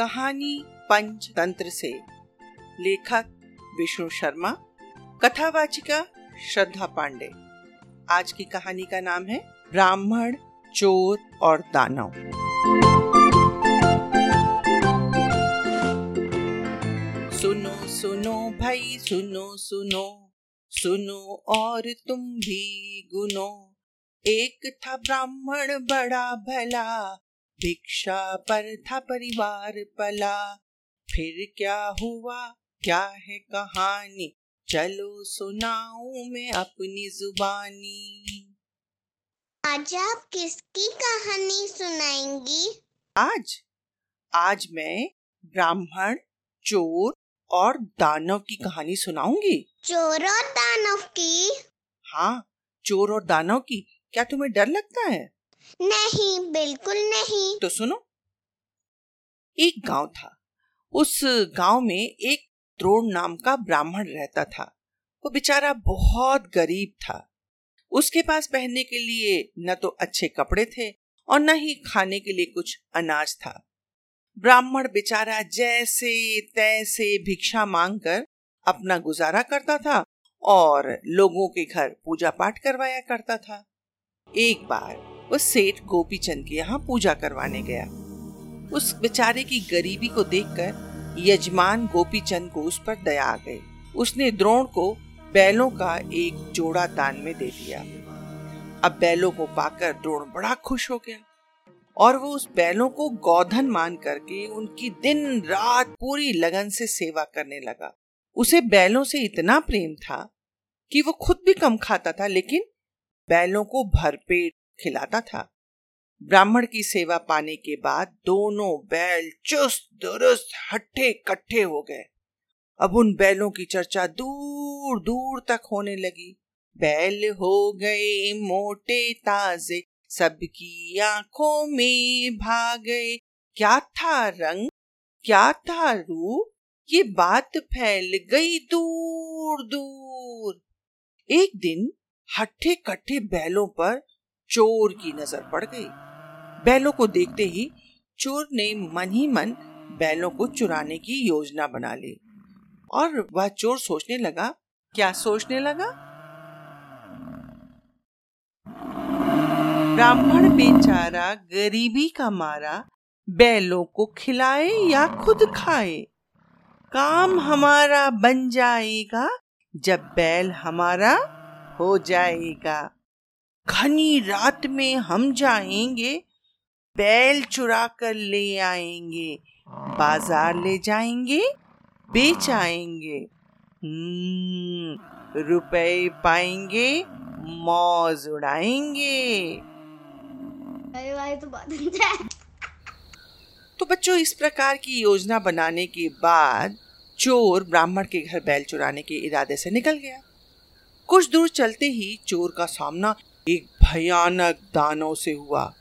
कहानी पंचतंत्र से। लेखक विष्णु शर्मा, कथावाचिका श्रद्धा पांडे। आज की कहानी का नाम है ब्राह्मण, चोर और दानव। सुनो सुनो भाई, सुनो सुनो सुनो और तुम भी गुनो। एक था ब्राह्मण बड़ा भला भिक्षा पर था परिवार पला। फिर क्या हुआ? क्या है कहानी? चलो सुनाऊं मैं अपनी जुबानी। आज आप किसकी कहानी सुनाएँगी? आज? आज मैं ब्राह्मण चोर और दानव की कहानी सुनाऊँगी। चोर और दानव की? हाँ चोर और दानव की। क्या तुम्हें डर लगता है? नहीं, बिल्कुल नहीं। तो सुनो। एक गाँव था। उस गाँव में एक द्रोण नाम का ब्राह्मण रहता था। वो बेचारा बहुत गरीब था। उसके पास पहनने के लिए न तो अच्छे कपड़े थे और न ही खाने के लिए कुछ अनाज था। ब्राह्मण बेचारा जैसे तैसे भिक्षा मांगकर अपना गुजारा करता था और लोगों के घर पूजा पाठ करवाया करता था। एक बार वो सेठ गोपीचंद के यहाँ पूजा करवाने गया। उस बेचारे की गरीबी को देखकर यजमान गोपीचंद को उस पर दया आ गई। उसने द्रोण को बैलों का एक जोड़ा दान में दे दिया। अब बैलों को पाकर द्रोण बड़ा खुश हो गया और वो उस बैलों को गौधन मान करके उनकी दिन रात पूरी लगन से सेवा करने लगा। उसे बैलों से इतना प्रेम था कि वो खुद भी कम खाता था, लेकिन बैलों को भरपेट खिलाता था। ब्राह्मण की सेवा पाने के बाद दोनों बैल चुस्त दुरुस्त हट्ठे कट्ठे हो गए। अब उन बैलों की चर्चा दूर दूर तक होने लगी। बैल हो गए मोटे ताजे, सबकी आँखों में भाग। गए क्या था रंग? क्या था रूप? ये बात फैल गई दूर दूर। एक दिन हट्ठे कट्ठे बैलों पर चोर की नज़र पड़ गई। बैलों को देखते ही चोर ने मन ही मन बैलों को चुराने की योजना बना ली और वह चोर सोचने लगा, क्या सोचने लगा? ब्राह्मण बेचारा गरीबी का मारा बैलों को खिलाए या खुद खाए? काम हमारा बन जाएगा जब बैल हमारा हो जाएगा। घनी रात में हम जाएँगे बैल चुरा कर ले आएँगे बाज़ार ले जाएँगे बेच आएँगे। हम्म, रुपए पाएँगे मौज उड़ाएँगे। तो तो बच्चों इस प्रकार की योजना बनाने के बाद चोर ब्राह्मण के घर बैल चुराने के इरादे से निकल गया। कुछ दूर चलते ही चोर का सामना एक भयानक दानव से हुआ।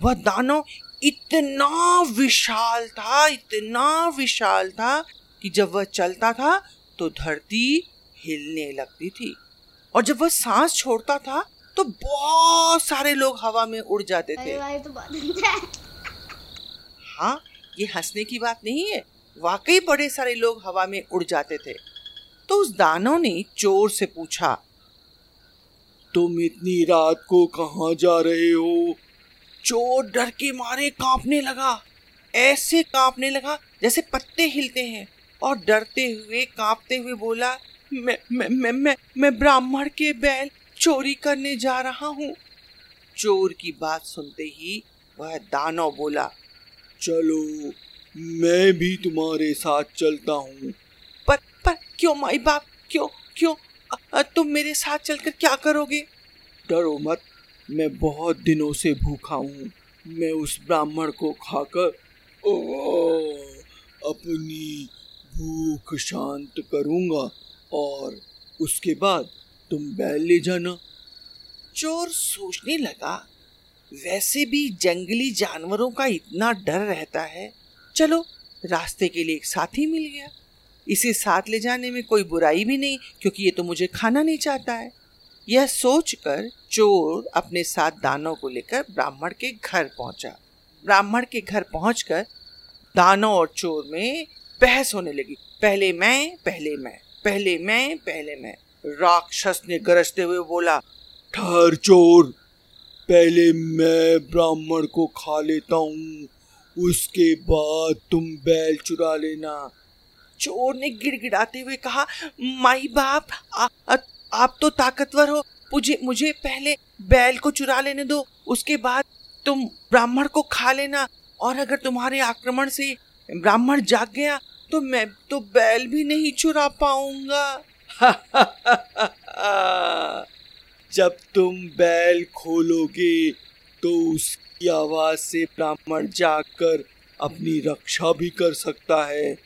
वह दानव इतना विशाल था इतना विशाल था कि जब वह चलता था तो धरती हिलने लगती थी और जब वह सांस छोड़ता था तो बहुत सारे लोग हवा में उड़ जाते थे। तो हाँ। ये हंसने की बात नहीं है। वाकई बड़े सारे लोग हवा में उड़ जाते थे। तो उस दानव ने चोर से पूछा तुम इतनी रात को कहाँ जा रहे हो? चोर डर के मारे कांपने लगा। ऐसे कांपने लगा जैसे पत्ते हिलते हैं और डरते हुए कांपते हुए बोला मैं मैं मैं मैं, मैं ब्राह्मण के बैल चोरी करने जा रहा हूँ। चोर की बात सुनते ही वह दानव बोला चलो मैं भी तुम्हारे साथ चलता हूँ। पर पर क्यों माई बाप? क्यों क्यों तुम मेरे साथ चलकर क्या करोगे? डरो मत। मैं बहुत दिनों से भूखा हूँ। मैं उस ब्राह्मण को खाकर अपनी भूख शांत करूँगा और उसके बाद तुम बैल ले जाना। चोर सोचने लगा वैसे भी जंगली जानवरों का इतना डर रहता है। चलो रास्ते के लिए एक साथी मिल गया। इसे साथ ले जाने में कोई बुराई भी नहीं, क्योंकि ये तो मुझे खाना नहीं चाहता है। यह सोचकर चोर अपने साथ दानों को लेकर ब्राह्मण के घर पहुँचा। ब्राह्मण के घर पहुंचकर दानव और चोर में बहस होने लगी। पहले मैं पहले मैं पहले मैं पहले मैं। राक्षस ने गरजते हुए बोला, ठहर चोर, पहले मैं ब्राह्मण को खा लेता हूँ, उसके बाद तुम बैल चुरा लेना। चोर ने गिड़गिड़ाते हुए कहा माई बाप आ, आ, आप तो ताकतवर हो। मुझे मुझे पहले बैल को चुरा लेने दो उसके बाद तुम ब्राह्मण को खा लेना। और अगर तुम्हारे आक्रमण से ब्राह्मण जाग गया तो मैं तो बैल भी नहीं चुरा पाऊँगा। जब तुम बैल खोलोगे तो उसकी आवाज़ से ब्राह्मण जागकर अपनी रक्षा भी कर सकता है।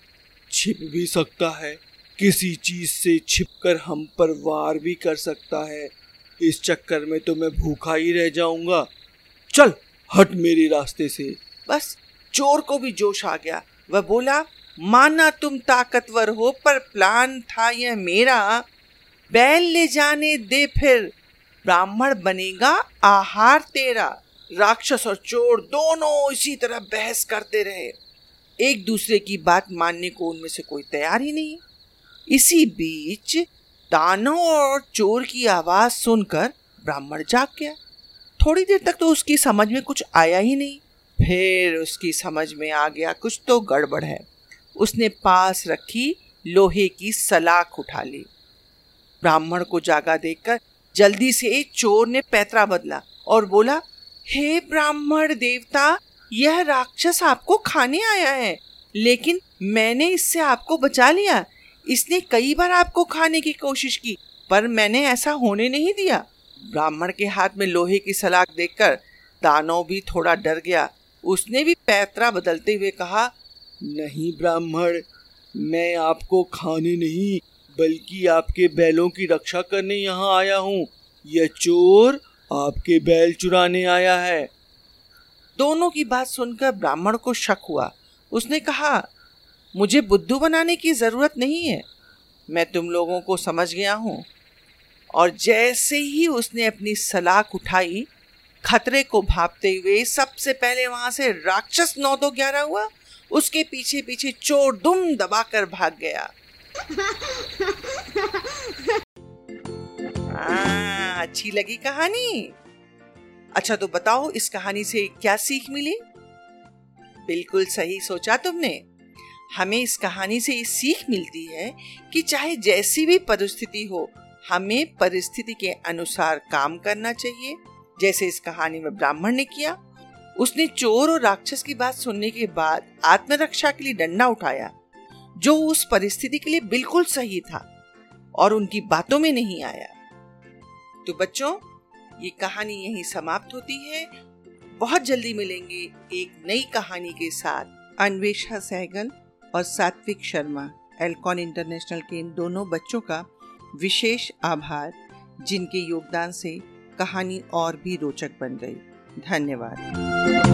छिप भी सकता है। किसी चीज़ से छिपकर हम पर वार भी कर सकता है। इस चक्कर में तो मैं भूखा ही रह जाऊँगा। चल, हट मेरे रास्ते से। बस, चोर को भी जोश आ गया। वह बोला, माना तुम ताकतवर हो, पर प्लान था यह मेरा। बैल ले जाने दे फिर। ब्राह्मण बनेगा, आहार तेरा। राक्षस और चोर दोनों इसी तरह बहस करते रहे। एक दूसरे की बात मानने को उनमें से कोई तैयार ही नहीं इसी बीच दानव और चोर की आवाज़ सुनकर ब्राह्मण जाग गया। थोड़ी देर तक तो उसकी समझ में कुछ आया ही नहीं। फिर उसकी समझ में आ गया, कुछ तो गड़बड़ है। उसने पास रखी लोहे की सलाख उठा ली। ब्राह्मण को जागा देखकर जल्दी से चोर ने पैतरा बदला और बोला, हे ब्राह्मण देवता यह राक्षस आपको खाने आया है। लेकिन मैंने इससे आपको बचा लिया। इसने कई बार आपको खाने की कोशिश की, पर मैंने ऐसा होने नहीं दिया। ब्राह्मण के हाथ में लोहे की सलाख देखकर दानव भी थोड़ा डर गया। उसने भी पैतरा बदलते हुए कहा, नहीं ब्राह्मण, मैं आपको खाने नहीं, बल्कि आपके बैलों की रक्षा करने यहाँ आया हूँ। यह चोर आपके बैल चुराने आया है। दोनों की बात सुनकर ब्राह्मण को शक हुआ। उसने कहा मुझे बुद्धू बनाने की ज़रूरत नहीं है। मैं तुम लोगों को समझ गया हूँ। और जैसे ही उसने अपनी सलाख उठाई खतरे को भापते हुए सबसे पहले वहाँ से राक्षस नौ दो ग्यारह हुआ उसके पीछे पीछे चोर दुम दबाकर भाग गया। आ, हाँ, अच्छी लगी कहानी। अच्छा तो बताओ इस कहानी से क्या सीख मिली? बिल्कुल सही सोचा तुमने। हमें इस कहानी से ये सीख मिलती है कि चाहे जैसी भी परिस्थिति हो, हमें परिस्थिति के अनुसार काम करना चाहिए। जैसे इस कहानी में ब्राह्मण ने किया। उसने चोर और राक्षस की बात सुनने के बाद आत्मरक्षा के लिए डंडा उठाया, जो उस परिस्थिति के लिए बिल्कुल सही था और उनकी बातों में नहीं आया। तो बच्चों ये कहानी यहीं समाप्त होती है। बहुत जल्दी मिलेंगे एक नई कहानी के साथ। अन्वेषा सहगल और सात्विक शर्मा, एल्कॉन इंटरनेशनल के इन दोनों बच्चों का विशेष आभार, जिनके योगदान से कहानी और भी रोचक बन गई। धन्यवाद।